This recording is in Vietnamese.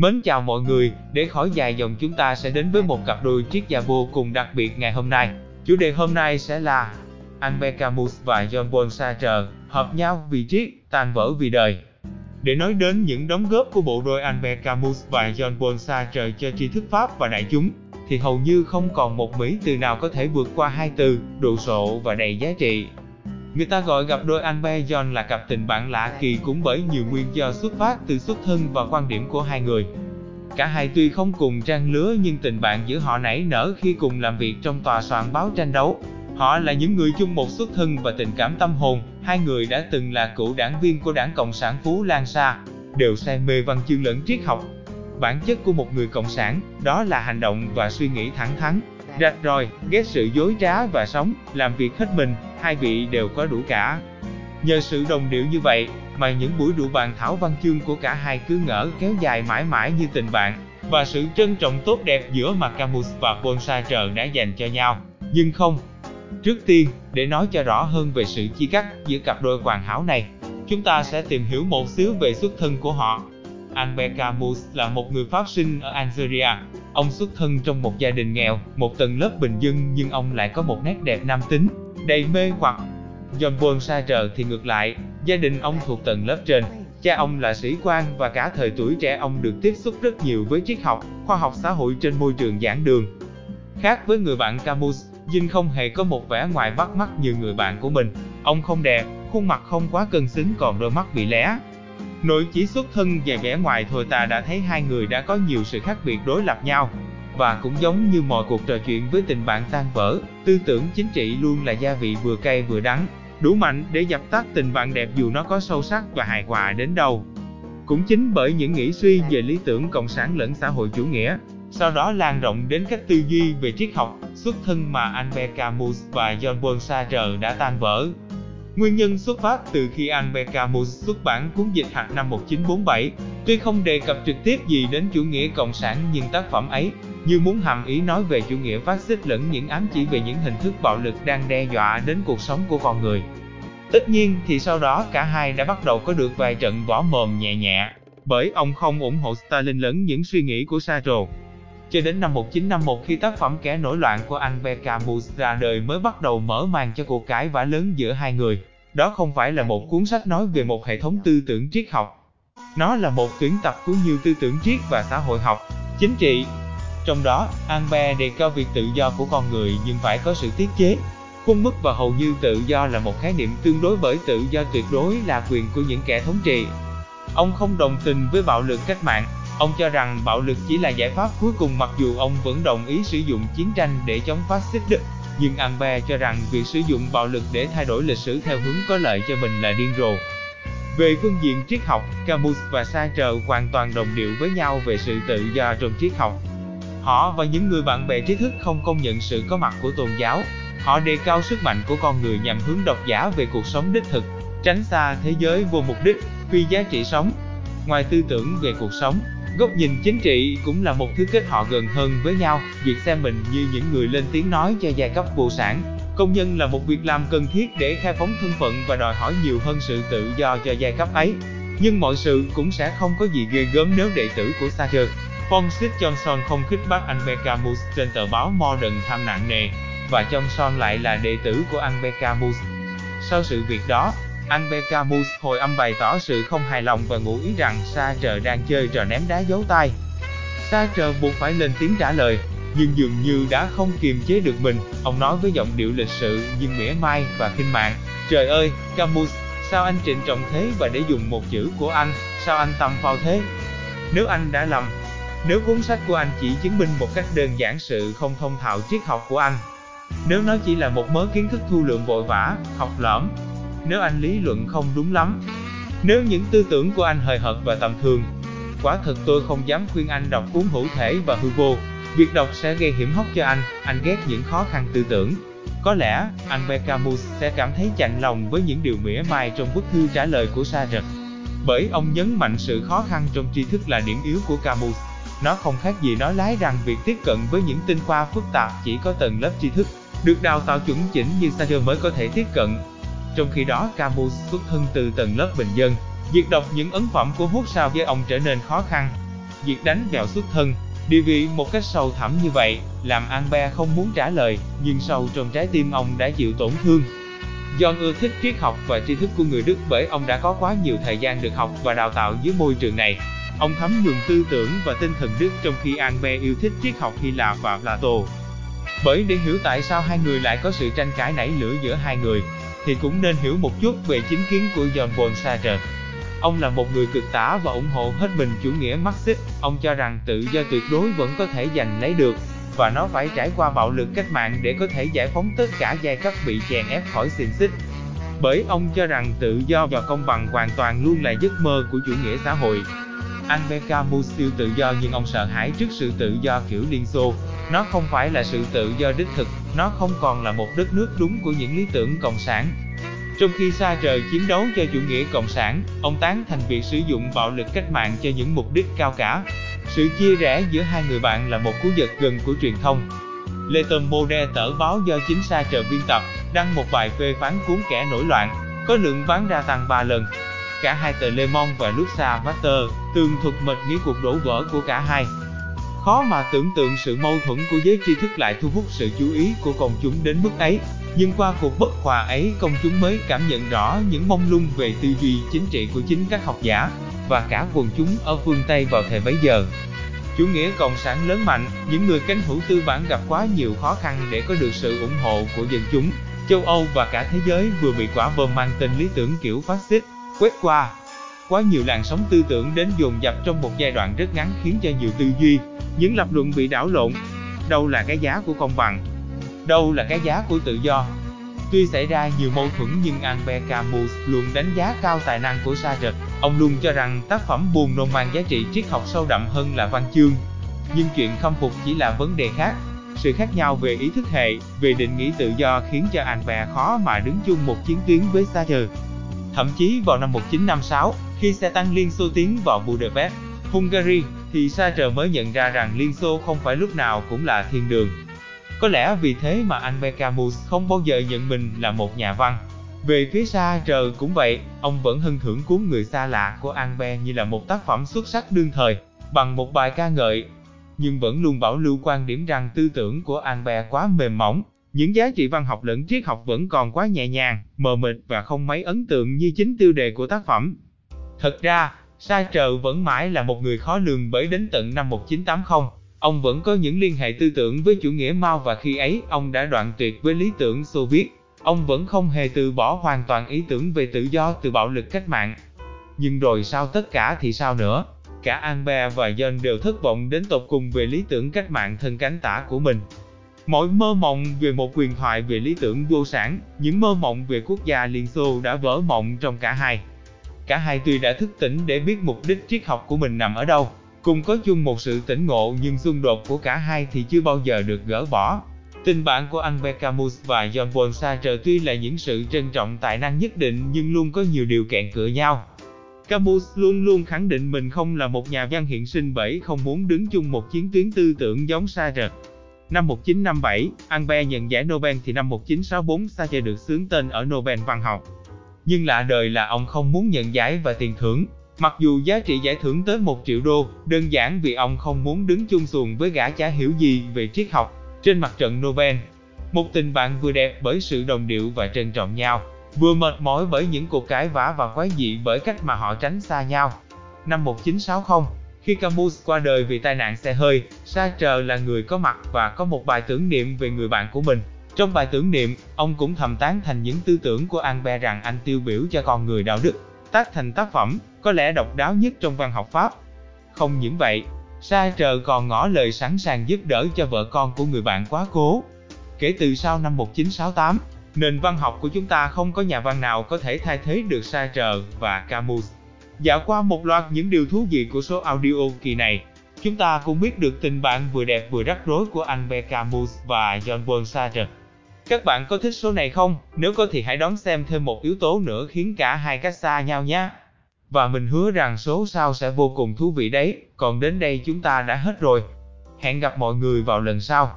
Mến chào mọi người, để khỏi dài dòng chúng ta sẽ đến với một cặp đôi triết gia vô cùng đặc biệt ngày hôm nay. Chủ đề hôm nay sẽ là Albert Camus và John Paul Sartre hợp nhau vì triết, tan vỡ vì đời. Để nói đến những đóng góp của bộ đôi Albert Camus và John Paul Sartre cho tri thức Pháp và đại chúng, thì hầu như không còn một mỹ từ nào có thể vượt qua hai từ, đồ sộ và đầy giá trị. Người ta gọi gặp đôi Albert John là cặp tình bạn lạ kỳ cũng bởi nhiều nguyên do xuất phát từ xuất thân và quan điểm của hai người. Cả hai tuy không cùng trang lứa nhưng tình bạn giữa họ nảy nở khi cùng làm việc trong tòa soạn báo tranh đấu. Họ là những người chung một xuất thân và tình cảm tâm hồn, hai người đã từng là cựu đảng viên của đảng Cộng sản Phú Lan Sa, đều say mê văn chương lẫn triết học. Bản chất của một người cộng sản, đó là hành động và suy nghĩ thẳng thắn, rạch ròi, ghét sự dối trá và sống, làm việc hết mình, hai vị đều có đủ cả. Nhờ sự đồng điệu như vậy, mà những buổi đụ bàn thảo văn chương của cả hai cứ ngỡ kéo dài mãi mãi như tình bạn, và sự trân trọng tốt đẹp giữa mà Camus và Paul Sartre đã dành cho nhau. Nhưng không. Trước tiên, để nói cho rõ hơn về sự chia cắt giữa cặp đôi hoàn hảo này, chúng ta sẽ tìm hiểu một xíu về xuất thân của họ. Albert Camus là một người Pháp sinh ở Algeria. Ông xuất thân trong một gia đình nghèo, một tầng lớp bình dân nhưng ông lại có một nét đẹp nam tính, đầy mê hoặc. John Paul Sartre thì ngược lại, gia đình ông thuộc tầng lớp trên. Cha ông là sĩ quan và cả thời tuổi trẻ ông được tiếp xúc rất nhiều với triết học, khoa học xã hội trên môi trường giảng đường. Khác với người bạn Camus, Dinh không hề có một vẻ ngoài bắt mắt như người bạn của mình. Ông không đẹp, khuôn mặt không quá cân xứng còn đôi mắt bị lé, Nội chỉ xuất thân và vẻ ngoài thôi ta đã thấy hai người đã có nhiều sự khác biệt đối lập nhau. Và cũng giống như mọi cuộc trò chuyện với tình bạn tan vỡ, tư tưởng chính trị luôn là gia vị vừa cay vừa đắng, đủ mạnh để dập tắt tình bạn đẹp dù nó có sâu sắc và hài hòa đến đâu. Cũng chính bởi những nghĩ suy về lý tưởng cộng sản lẫn xã hội chủ nghĩa, sau đó lan rộng đến cách tư duy về triết học, xuất thân mà Albert Camus và John Paul Sartre đã tan vỡ. Nguyên nhân xuất phát từ khi Albert Camus xuất bản cuốn dịch hạt năm 1947, tuy không đề cập trực tiếp gì đến chủ nghĩa cộng sản nhưng tác phẩm ấy, như muốn hàm ý nói về chủ nghĩa phát xít lẫn những ám chỉ về những hình thức bạo lực đang đe dọa đến cuộc sống của con người. Tất nhiên thì sau đó cả hai đã bắt đầu có được vài trận võ mồm nhẹ nhẹ, bởi ông không ủng hộ Stalin lẫn những suy nghĩ của Sartre. Cho đến năm 1951 khi tác phẩm Kẻ nổi loạn của Albert Camus ra đời mới bắt đầu mở màn cho cuộc cãi vã lớn giữa hai người. Đó không phải là một cuốn sách nói về một hệ thống tư tưởng triết học. Nó là một tuyển tập của nhiều tư tưởng triết và xã hội học, chính trị. Trong đó, Albert đề cao việc tự do của con người nhưng phải có sự tiết chế. Khuôn mức và hầu như tự do là một khái niệm tương đối bởi tự do tuyệt đối là quyền của những kẻ thống trị. Ông không đồng tình với bạo lực cách mạng, Ông cho rằng bạo lực chỉ là giải pháp cuối cùng mặc dù ông vẫn đồng ý sử dụng chiến tranh để chống phát xít Đức. Nhưng Albert cho rằng việc sử dụng bạo lực để thay đổi lịch sử theo hướng có lợi cho mình là điên rồ. Về phương diện triết học, Camus và Sartre hoàn toàn đồng điệu với nhau về sự tự do trong triết học. Họ và những người bạn bè trí thức không công nhận sự có mặt của tôn giáo. Họ đề cao sức mạnh của con người nhằm hướng độc giả về cuộc sống đích thực, tránh xa thế giới vô mục đích, phi giá trị sống. Ngoài tư tưởng về cuộc sống, Góc nhìn chính trị cũng là một thứ kết họ gần hơn với nhau, việc xem mình như những người lên tiếng nói cho giai cấp vô sản. Công nhân là một việc làm cần thiết để khai phóng thân phận và đòi hỏi nhiều hơn sự tự do cho giai cấp ấy. Nhưng mọi sự cũng sẽ không có gì ghê gớm nếu đệ tử của Sartre, Francis Johnson không khích bác anh Camus trên tờ báo Modern tham nặng nề, và Johnson lại là đệ tử của anh Camus. Sau sự việc đó, anh Camus hồi âm bày tỏ sự không hài lòng và ngụ ý rằng Sartre đang chơi trò ném đá giấu tay. Sartre buộc phải lên tiếng trả lời, nhưng dường như đã không kiềm chế được mình, ông nói với giọng điệu lịch sự nhưng mỉa mai và khinh mạng. Trời ơi, Camus, sao anh trịnh trọng thế và để dùng một chữ của anh, sao anh tầm phao thế? Nếu anh đã lầm, nếu cuốn sách của anh chỉ chứng minh một cách đơn giản sự không thông thạo triết học của anh, nếu nó chỉ là một mớ kiến thức thu lượm vội vã, học lỏm, nếu anh lý luận không đúng lắm. Nếu những tư tưởng của anh hời hợt và tầm thường, quả thật tôi không dám khuyên anh đọc cuốn hữu thể và hư vô. Việc đọc sẽ gây hiểm hóc cho anh, anh ghét những khó khăn tư tưởng. Có lẽ, Albert Camus sẽ cảm thấy chạnh lòng với những điều mỉa mai trong bức thư trả lời của Sartre. Bởi ông nhấn mạnh sự khó khăn trong tri thức là điểm yếu của Camus. Nó không khác gì nói lái rằng việc tiếp cận với những tinh khoa phức tạp chỉ có tầng lớp tri thức, được đào tạo chuẩn chỉnh như Sartre mới có thể tiếp cận. Trong khi đó Camus xuất thân từ tầng lớp bình dân, việc đọc những ấn phẩm của Hút sao với ông trở nên khó khăn. việc đánh vào xuất thân, địa vị một cách sâu thẳm như vậy, làm Albert không muốn trả lời, nhưng sâu trong trái tim ông đã chịu tổn thương. John ưa thích triết học và tri thức của người Đức bởi ông đã có quá nhiều thời gian được học và đào tạo dưới môi trường này. Ông thấm nhuần tư tưởng và tinh thần Đức trong khi Albert yêu thích triết học Hy Lạp và Plato. Bởi để hiểu tại sao hai người lại có sự tranh cãi nảy lửa giữa hai người, thì cũng nên hiểu một chút về chính kiến của John Paul Sartre. Ông là một người cực tả và ủng hộ hết mình chủ nghĩa Marxist. Ông cho rằng tự do tuyệt đối vẫn có thể giành lấy được, và nó phải trải qua bạo lực cách mạng để có thể giải phóng tất cả giai cấp bị chèn ép khỏi xiềng xích. Bởi ông cho rằng tự do và công bằng hoàn toàn luôn là giấc mơ của chủ nghĩa xã hội. Albert siêu tự do nhưng ông sợ hãi trước sự tự do kiểu Liên Xô. Nó không phải là sự tự do đích thực, nó không còn là một đất nước đúng của những lý tưởng cộng sản. Trong khi xa trời chiến đấu cho chủ nghĩa cộng sản, ông tán thành việc sử dụng bạo lực cách mạng cho những mục đích cao cả. Sự chia rẽ giữa hai người bạn là một cú giật gần của truyền thông. Lê Tâm Mode tờ báo do chính xa trời biên tập, đăng một bài phê phán cuốn kẻ nổi loạn, có lượng bán ra tăng 3 lần. Cả hai tờ Le Monde và Luxa Master tường thuật mệt nghĩa cuộc đổ vỡ của cả hai. Khó mà tưởng tượng sự mâu thuẫn của giới tri thức lại thu hút sự chú ý của công chúng đến mức ấy. Nhưng qua cuộc bất hòa ấy công chúng mới cảm nhận rõ những mông lung về tư duy chính trị của chính các học giả, và cả quần chúng ở phương Tây vào thời bấy giờ. Chủ nghĩa cộng sản lớn mạnh, những người cánh hữu tư bản gặp quá nhiều khó khăn để có được sự ủng hộ của dân chúng. Châu Âu và cả thế giới vừa bị quả bom mang tên lý tưởng kiểu phát xít quét qua. Quá nhiều làn sóng tư tưởng đến dồn dập trong một giai đoạn rất ngắn khiến cho nhiều tư duy, những lập luận bị đảo lộn. Đâu là cái giá của công bằng? Đâu là cái giá của tự do? Tuy xảy ra nhiều mâu thuẫn nhưng Albert Camus luôn đánh giá cao tài năng của Sartre. Ông luôn cho rằng tác phẩm buồn nôn mang giá trị triết học sâu đậm hơn là văn chương. Nhưng chuyện khâm phục chỉ là vấn đề khác. Sự khác nhau về ý thức hệ, về định nghĩa tự do khiến cho Albert khó mà đứng chung một chiến tuyến với Sartre. Thậm chí vào năm 1956, khi xe tăng Liên Xô tiến vào Budapest, Hungary, thì Sartre mới nhận ra rằng Liên Xô không phải lúc nào cũng là thiên đường. Có lẽ vì thế mà Albert Camus không bao giờ nhận mình là một nhà văn. Về phía Sartre cũng vậy, ông vẫn hân thưởng cuốn Người xa lạ của Albert như là một tác phẩm xuất sắc đương thời, bằng một bài ca ngợi. Nhưng vẫn luôn bảo lưu quan điểm rằng tư tưởng của Albert quá mềm mỏng, những giá trị văn học lẫn triết học vẫn còn quá nhẹ nhàng, mờ mịt và không mấy ấn tượng như chính tiêu đề của tác phẩm. Thật ra, Sartre vẫn mãi là một người khó lường bởi đến tận năm 1980, ông vẫn có những liên hệ tư tưởng với chủ nghĩa Mao và khi ấy ông đã đoạn tuyệt với lý tưởng Xô Viết. Ông vẫn không hề từ bỏ hoàn toàn ý tưởng về tự do từ bạo lực cách mạng. Nhưng rồi sau tất cả thì sao nữa? Cả Albert và John đều thất vọng đến tột cùng về lý tưởng cách mạng thân cánh tả của mình. Mỗi mơ mộng về một quyền thoại về lý tưởng vô sản, những mơ mộng về quốc gia Liên Xô đã vỡ mộng trong cả hai. Cả hai tuy đã thức tỉnh để biết mục đích triết học của mình nằm ở đâu, cùng có chung một sự tỉnh ngộ nhưng xung đột của cả hai thì chưa bao giờ được gỡ bỏ. Tình bạn của Albert Camus và John Paul Sartre tuy là những sự trân trọng tài năng nhất định nhưng luôn có nhiều điều kẹn cửa nhau. Camus luôn luôn khẳng định mình không là một nhà văn hiện sinh bởi không muốn đứng chung một chiến tuyến tư tưởng giống Sartre. Năm 1957, Albert nhận giải Nobel thì năm 1964 Sartre được xướng tên ở Nobel văn học. Nhưng lạ đời là ông không muốn nhận giải và tiền thưởng, mặc dù giá trị giải thưởng tới 1 triệu đô, đơn giản vì ông không muốn đứng chung xuồng với gã chả hiểu gì về triết học trên mặt trận Nobel. Một tình bạn vừa đẹp bởi sự đồng điệu và trân trọng nhau, vừa mệt mỏi bởi những cuộc cãi vã và quái dị bởi cách mà họ tránh xa nhau. Năm 1960, khi Camus qua đời vì tai nạn xe hơi, Sartre là người có mặt và có một bài tưởng niệm về người bạn của mình. Trong bài tưởng niệm, ông cũng thầm tán thành những tư tưởng của Albert rằng anh tiêu biểu cho con người đạo đức, tác thành tác phẩm, có lẽ độc đáo nhất trong văn học Pháp. Không những vậy, Sartre còn ngỏ lời sẵn sàng giúp đỡ cho vợ con của người bạn quá cố. Kể từ sau năm 1968, nền văn học của chúng ta không có nhà văn nào có thể thay thế được Sartre và Camus. Dạo qua một loạt những điều thú vị của số audio kỳ này, chúng ta cũng biết được tình bạn vừa đẹp vừa rắc rối của anh Camus và John Paul Sartre. Các bạn có thích số này không? Nếu có thì hãy đón xem thêm một yếu tố nữa khiến cả hai cách xa nhau nhé. Và mình hứa rằng số sau sẽ vô cùng thú vị đấy, còn đến đây chúng ta đã hết rồi. Hẹn gặp mọi người vào lần sau.